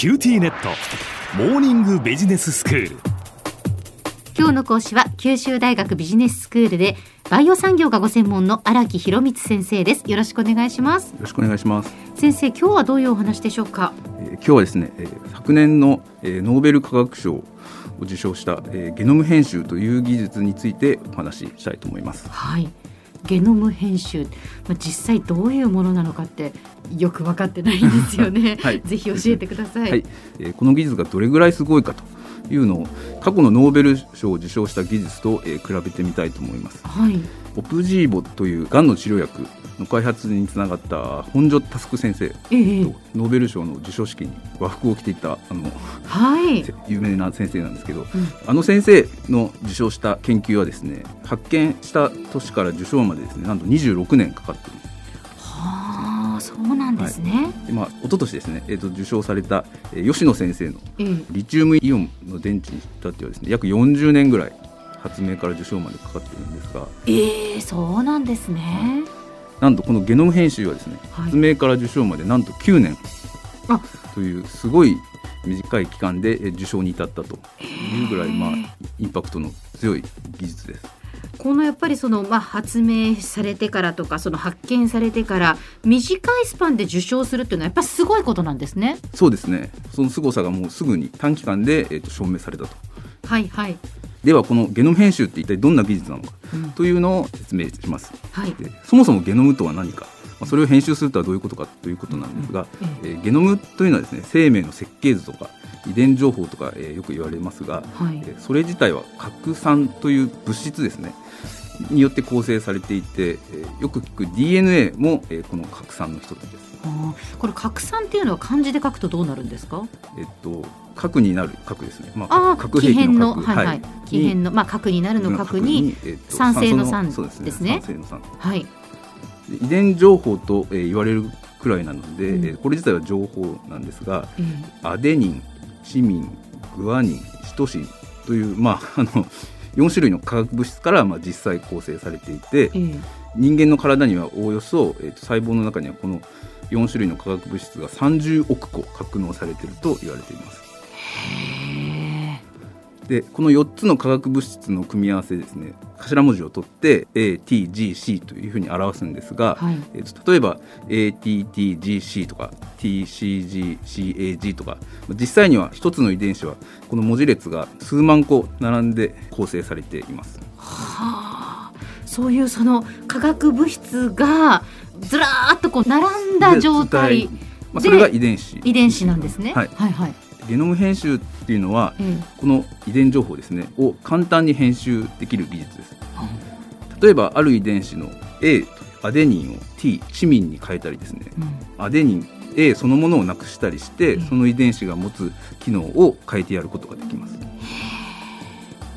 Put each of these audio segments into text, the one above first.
QTnet。モーニングビジネススクール。今日の講師は九州大学ビジネススクールでバイオ産業がご専門の荒木博光先生です。よろしくお願いします。よろしくお願いします。先生今日はどういうお話でしょうか？えー今日はですね、えー昨年の、えーノーベル化学賞を受賞した、えーゲノム編集という技術についてお話ししたいと思います。はいゲノム編集、まあ、実際どういうものなのかってよく分かってないんですよね、はい。ぜひ教えてください、はい、えーこの技術がどれぐらいすごいかというのを過去のノーベル賞を受賞した技術と、えー比べてみたいと思います。はい。オプジーボというがんの治療薬の開発につながった本庶佑先生ええ。とノーベル賞の授賞式に和服を着ていたあのはい、有名な先生なんですけど、うん。あの先生の受賞した研究はですね発見した年から受賞までですねなんと26年かかっているはあそうなんですね、で、まあ、一昨年ですね、えー、と受賞された、えー吉野先生のええ。リチウムイオンの電池に至ってはですね約40年ぐらい発明から受賞までかかっているんですが。ええそうなんですね、なんとこのゲノム編集はですね、はい。発明から受賞までなんと9年。あ。というすごい短い期間でえー受賞に至ったというぐらい、まあ、インパクトの強い技術です。このやっぱりその、まあ、発明されてからとかその発見されてから短いスパンで受賞するっていうのはやっぱりすごいことなんですね。そうですね。その凄さがもうすぐに短期間で、えー、と証明されたと。はいはい、ではこのゲノム編集って一体どんな技術なのかうん。というのを説明します。はい。でそもそもゲノムとは何か。まあそれを編集するとはどういうことかということなんですが、ええ。えーゲノムというのはですね生命の設計図とか遺伝情報とか、えーよく言われますが、はい。えーそれ自体は核酸という物質ですね。によって構成されていて、えーよく聞く DNA も、えーこの核酸の一つです。これ拡散っていうのは漢字で書くとどうなるんですか？えっと核になる核ですね、まああ核木片の核。はいはい。木片のまあ核になるの核にえっと酸性の酸そうですね。酸性の酸。はい。で遺伝情報と、えー言われるくらいなので、うん。えーこれ自体は情報なんですがえ。アデニンチミングアニンシトシンというまああの 4種類の化学物質から、まあ、実際構成されていてええ人間の体にはおおよそ、えーと細胞の中にはこの4種類の化学物質が30億個格納されていると言われています。へでこの4つの化学物質の組み合わせですね頭文字を取って ATGC というふうに表すんですが、ーはいえーと例えば ATTGC とか TCGCAG とか実際には一つの遺伝子はこの文字列が数万個並んで構成されています。はあそういうその化学物質がずらーっとこう並んだ状態まあ、でそれが遺伝子遺伝子なんですね。はいはいはい。ゲノム編集っていうのはえこの遺伝情報ですねを簡単に編集できる技術です。例えばある遺伝子の A アデニンを T チミンに変えたりですね。えうん。アデニン A そのものをなくしたりしてうん。その遺伝子が持つ機能を変えてやることができます。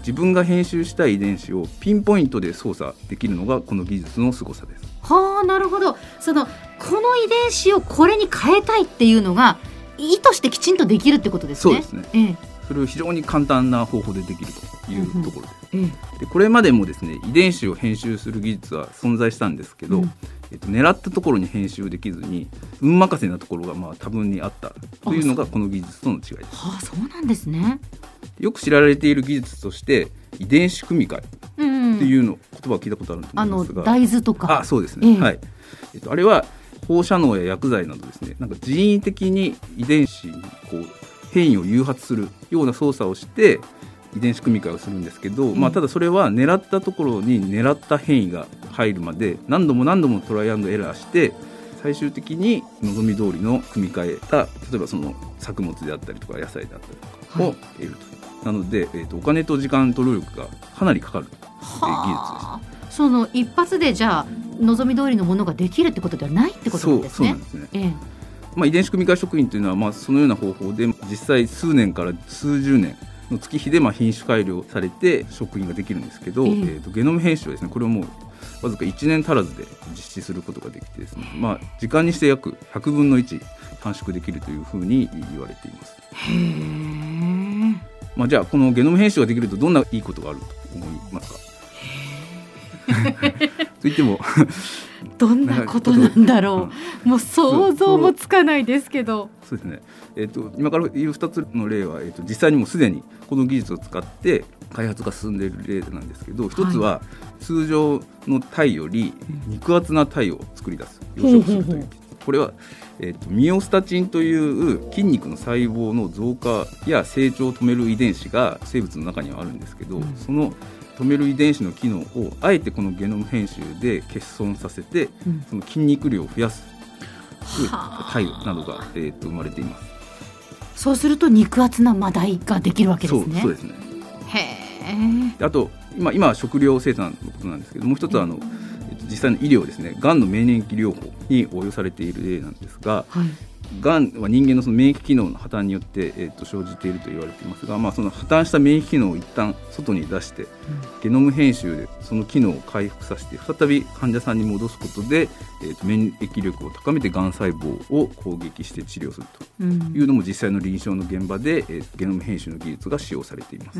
自分が編集したい遺伝子をピンポイントで操作できるのがこの技術の凄さです。はあなるほど。そのこの遺伝子をこれに変えたいっていうのが意図してきちんとできるってことですね。そうですね。ええ。それを非常に簡単な方法でできるというところです。ええ。でこれまでもですね遺伝子を編集する技術は存在したんですけど、うん。えっと、狙ったところに編集できずに運任せなところがまあ多分にあったというのがこの技術との違いです。はあそうなんですね。よく知られている技術として遺伝子組み換えうんっていうの、言葉を聞いたことあるとあの思いますが大豆とか。あそうですね、ええ。はい、えっと、あれは放射能や薬剤などですねなんか人為的に遺伝子にこう変異を誘発するような操作をして遺伝子組み換えをするんですけど、うん。まあ、ただそれは狙ったところに狙った変異が入るまで何度も何度もトライアンドエラーして最終的に望み通りの組み換えた例えばその作物であったりとか野菜であったりとかをはい。得ると、なので、えー、とお金と時間と労力がかなりかかる、えー技術です。はあ。その一発でじゃあ望み通りのものができるってことではないってことなんですね。そうすね。ええ。まあ、遺伝子組み換え食品というのはまあそのような方法で実際数年から数十年の月日でまあ品種改良されて食品ができるんですけど、ええ。えーとゲノム編集はですねこれをもうわずか1年足らずで実施することができてですね、まあ、時間にして約100分の1短縮できるというふうに言われています。へえ。まあ、じゃあこのゲノム編集ができるとどんないいことがあると思いますか？といっても。どんなことなんだろう、もう想像もつかないですけど。そうですね、えーと、今から言う2つの例は、えーと、実際にもすでにこの技術を使って開発が進んでいる例なんですけど一つは通常のタイより肉厚なタイを作り出す。養殖するという。これは、えーと、ミオスタチンという筋肉の細胞の増加や成長を止める遺伝子が生物の中にはあるんですけど、うん、その止める遺伝子の機能をあえてこのゲノム編集で欠損させて、うん、その筋肉量を増やす。体などが、えー、と生まれています。そうすると肉厚なマダイができるわけですね。そうですね。へえ。あと今今は食料生産のことなんですけどもう一つはあの、実際の医療ですね。がんの免疫療法に応用されている例なんですが、はい、がんは人間のその免疫機能の破綻によって、えー、と生じていると言われていますが、まあ、その破綻した免疫機能を一旦外に出して、うん、ゲノム編集でその機能を回復させて再び患者さんに戻すことで、えー、と免疫力を高めてがん細胞を攻撃して治療するというのも実際の臨床の現場で、えー、ゲノム編集の技術が使用されています。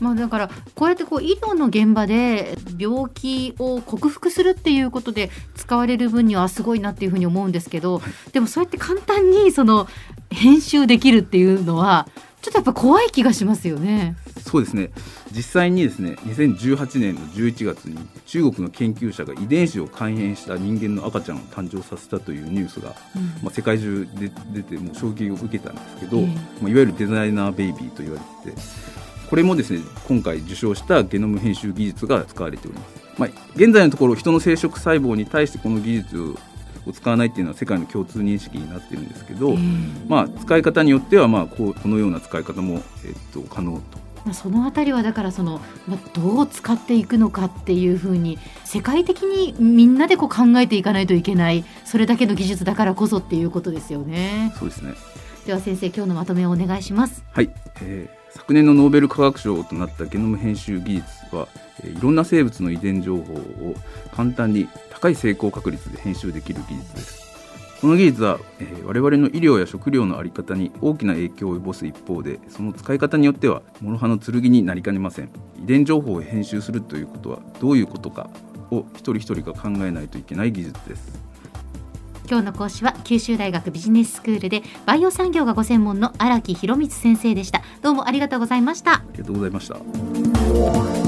まあ、だからこうやってこう医療の現場で病気を克服するっていうことで使われる分にはすごいなっていうふうに思うんですけど、はい、でもそうやって簡単にその編集できるっていうのはちょっとやっぱ怖い気がしますよね。そうですね実際にですね2018年の11月に中国の研究者が遺伝子を改変した人間の赤ちゃんを誕生させたというニュースが、うん、まあ、世界中で出てもう衝撃を受けたんですけど、えー、まあ、いわゆるデザイナーベイビーと言われてこれもですね今回受賞したゲノム編集技術が使われております。まあ、現在のところ人の生殖細胞に対してこの技術を使わないっていうのは世界の共通認識になってるんですけど、まあ、使い方によってはまあこうこのような使い方も、えっと、可能と。そのあたりはだからその、まあ、どう使っていくのかっていうふうに世界的にみんなでこう考えていかないといけないそれだけの技術だからこそっていうことですよね。そうですねでは先生今日のまとめをお願いします。はい、えー、昨年のノーベル化学賞となったゲノム編集技術は、えー、いろんな生物の遺伝情報を簡単に高い成功確率で編集できる技術です。この技術は、えー、我々の医療や食料の在り方に大きな影響を及ぼす一方でその使い方によっては諸刃の剣になりかねません。遺伝情報を編集するということはどういうことかを一人一人が考えないといけない技術です。今日の講師は九州大学ビジネススクールでバイオ産業がご専門の荒木博光先生でした。どうもありがとうございました。ありがとうございました